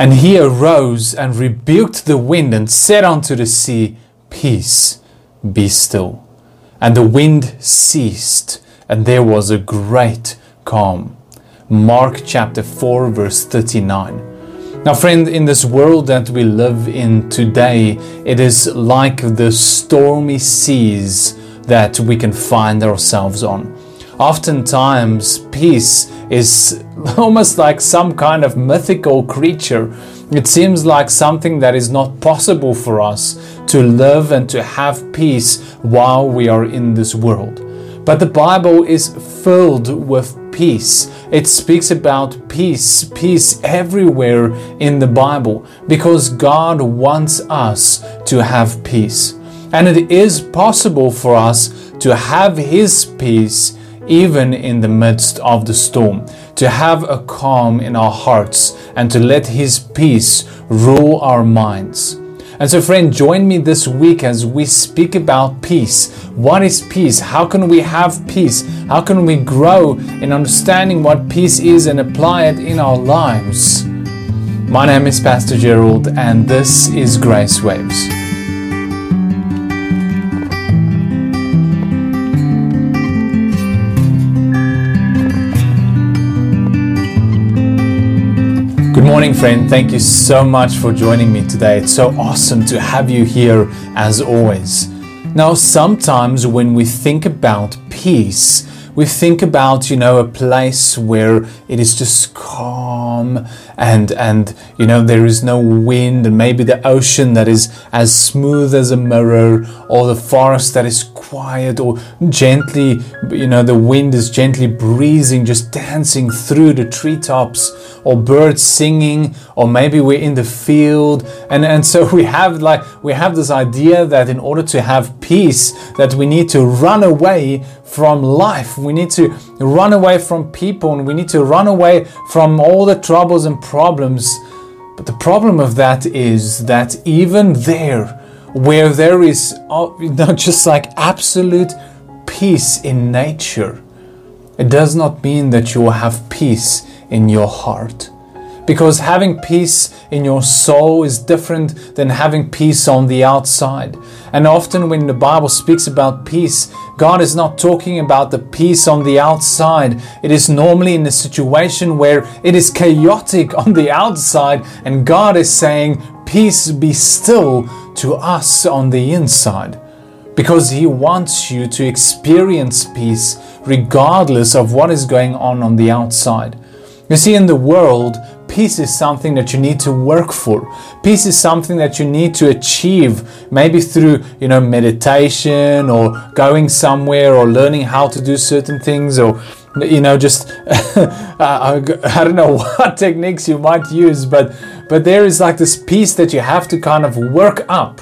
And he arose and rebuked the wind and said unto the sea, Peace, be still. And the wind ceased, and there was a great calm. Mark chapter 4, verse 39. Now, friend, in this world that we live in today, it is like the stormy seas that we can find ourselves on. Oftentimes, peace is almost like some kind of mythical creature. It seems like something that is not possible for us to live and to have peace while we are in this world. But the Bible is filled with peace. It speaks about peace, peace everywhere in the Bible because God wants us to have peace. And it is possible for us to have His peace even in the midst of the storm, to have a calm in our hearts and to let His peace rule our minds. And so, friend, join me this week as we speak about peace. What is peace? How can we have peace? How can we grow in understanding what peace is and apply it in our lives? My name is Pastor Gerald, and this is Grace Waves. Good morning, friend. Thank you so much for joining me today. It's so awesome to have you here as always. Now, sometimes when we think about peace, we think about you know a place where it is just calm and and you know there is no wind and maybe the ocean that is as smooth as a mirror or the forest that is quiet or gently you know the wind is gently breezing just dancing through the treetops or birds singing or maybe we're in the field and and so we have like we have this idea that in order to have peace that we need to run away from life. We need to run away from people and we need to run away from all the troubles and problems. But the problem of that is that even there, where there is uh, you know, just like absolute peace in nature, it does not mean that you will have peace in your heart. Because having peace in your soul is different than having peace on the outside. And often, when the Bible speaks about peace, God is not talking about the peace on the outside. It is normally in a situation where it is chaotic on the outside, and God is saying, Peace be still to us on the inside. Because He wants you to experience peace regardless of what is going on on the outside. You see, in the world, peace is something that you need to work for. Peace is something that you need to achieve, maybe through, you know, meditation or going somewhere or learning how to do certain things or, you know, just, I don't know what techniques you might use, but, but there is like this peace that you have to kind of work up.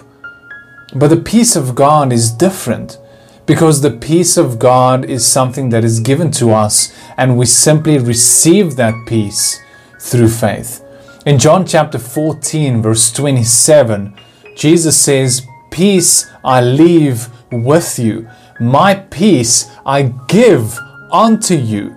But the peace of God is different because the peace of God is something that is given to us and we simply receive that peace through faith. In John chapter 14, verse 27, Jesus says, Peace I leave with you, my peace I give unto you.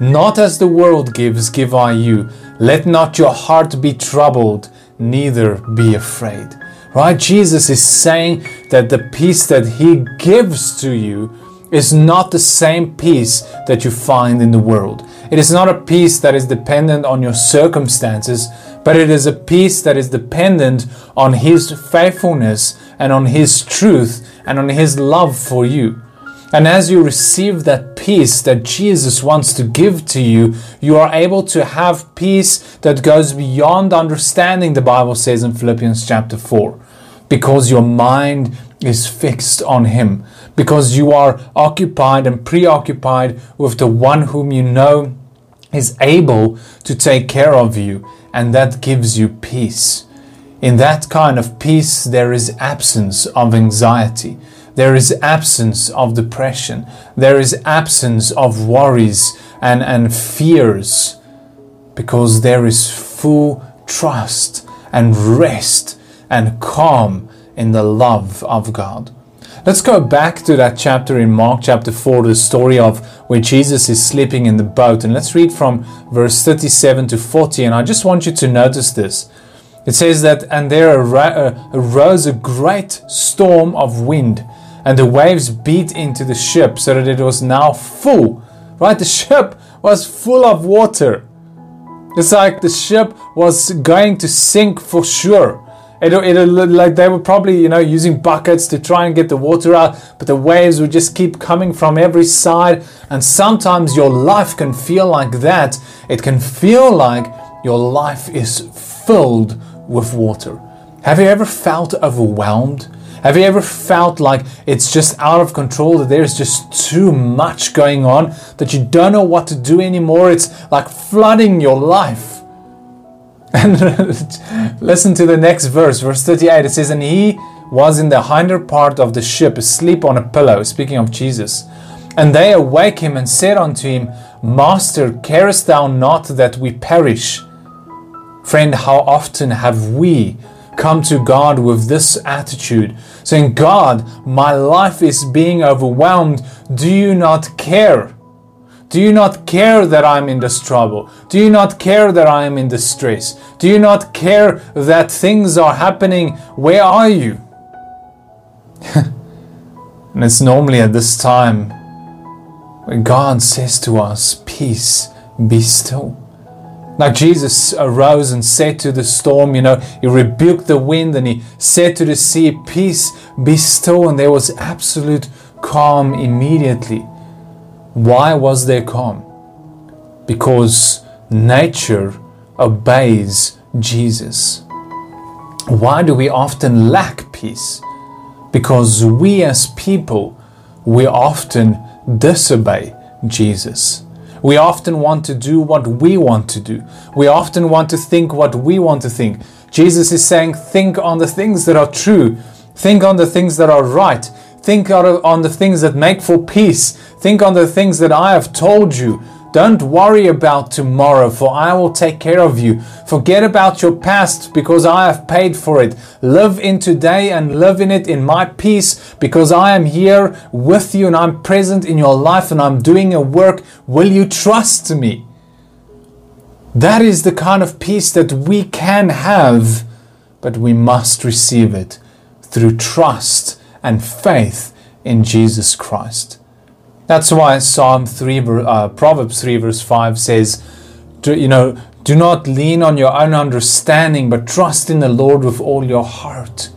Not as the world gives, give I you. Let not your heart be troubled, neither be afraid. Right? Jesus is saying that the peace that He gives to you is not the same peace that you find in the world. It is not a peace that is dependent on your circumstances, but it is a peace that is dependent on His faithfulness and on His truth and on His love for you. And as you receive that peace that Jesus wants to give to you, you are able to have peace that goes beyond understanding, the Bible says in Philippians chapter 4, because your mind is fixed on Him, because you are occupied and preoccupied with the one whom you know is able to take care of you, and that gives you peace. In that kind of peace, there is absence of anxiety. There is absence of depression. There is absence of worries and, and fears because there is full trust and rest and calm in the love of God. Let's go back to that chapter in Mark chapter 4, the story of where Jesus is sleeping in the boat. And let's read from verse 37 to 40. And I just want you to notice this. It says that, and there uh, arose a great storm of wind, and the waves beat into the ship so that it was now full. Right? The ship was full of water. It's like the ship was going to sink for sure. It, it like they were probably you know using buckets to try and get the water out, but the waves would just keep coming from every side. And sometimes your life can feel like that. It can feel like your life is filled with water. Have you ever felt overwhelmed? Have you ever felt like it's just out of control, that there's just too much going on, that you don't know what to do anymore? It's like flooding your life. And listen to the next verse, verse 38. It says, And he was in the hinder part of the ship, asleep on a pillow, speaking of Jesus. And they awake him and said unto him, Master, carest thou not that we perish? Friend, how often have we come to God with this attitude, saying, God, my life is being overwhelmed. Do you not care? Do you not care that I'm in this trouble? Do you not care that I am in distress? Do you not care that things are happening? Where are you? and it's normally at this time when God says to us, Peace, be still. Now, Jesus arose and said to the storm, you know, he rebuked the wind and he said to the sea, Peace, be still. And there was absolute calm immediately. Why was there calm? Because nature obeys Jesus. Why do we often lack peace? Because we as people, we often disobey Jesus. We often want to do what we want to do. We often want to think what we want to think. Jesus is saying, think on the things that are true. Think on the things that are right. Think on the things that make for peace. Think on the things that I have told you. Don't worry about tomorrow, for I will take care of you. Forget about your past, because I have paid for it. Live in today and live in it in my peace, because I am here with you and I'm present in your life and I'm doing a work. Will you trust me? That is the kind of peace that we can have, but we must receive it through trust and faith in Jesus Christ. That's why Psalm 3, uh, Proverbs 3, verse 5 says, you know, do not lean on your own understanding, but trust in the Lord with all your heart.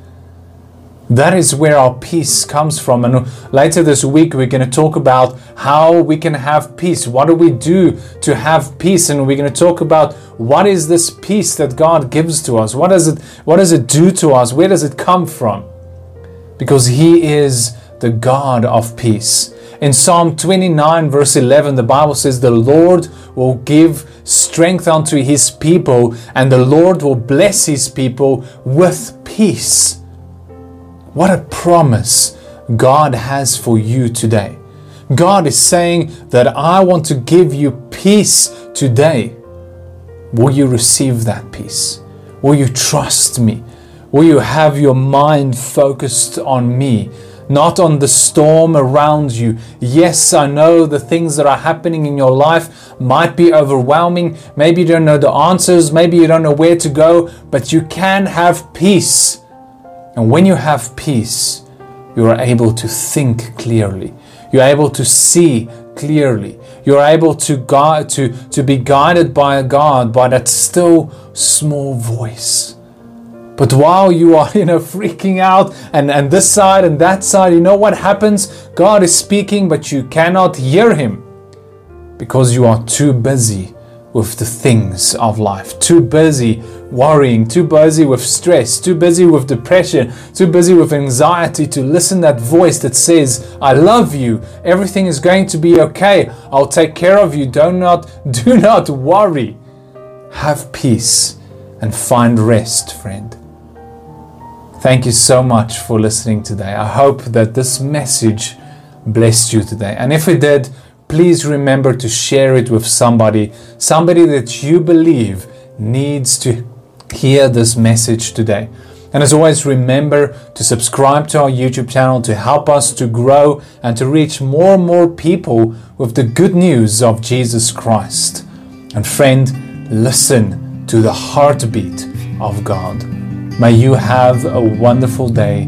That is where our peace comes from. And later this week, we're going to talk about how we can have peace. What do we do to have peace? And we're going to talk about what is this peace that God gives to us? What does it, what does it do to us? Where does it come from? Because He is the God of peace. In Psalm 29, verse 11, the Bible says, The Lord will give strength unto His people, and the Lord will bless His people with peace. What a promise God has for you today. God is saying that I want to give you peace today. Will you receive that peace? Will you trust me? Will you have your mind focused on me, not on the storm around you? Yes, I know the things that are happening in your life might be overwhelming. Maybe you don't know the answers, maybe you don't know where to go, but you can have peace. And when you have peace, you are able to think clearly. You're able to see clearly. You're able to guide, to, to be guided by a God, by that still small voice. But while you are, you know, freaking out and, and this side and that side, you know what happens? God is speaking, but you cannot hear Him because you are too busy with the things of life, too busy worrying, too busy with stress, too busy with depression, too busy with anxiety to listen that voice that says, I love you, everything is going to be okay, I'll take care of you, do not, do not worry. Have peace and find rest, friend. Thank you so much for listening today. I hope that this message blessed you today. And if it did, please remember to share it with somebody, somebody that you believe needs to hear this message today. And as always, remember to subscribe to our YouTube channel to help us to grow and to reach more and more people with the good news of Jesus Christ. And friend, listen to the heartbeat of God. May you have a wonderful day.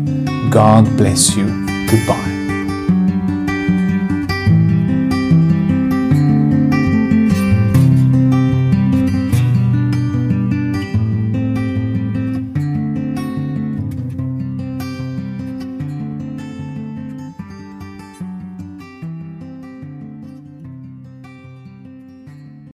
God bless you. Goodbye.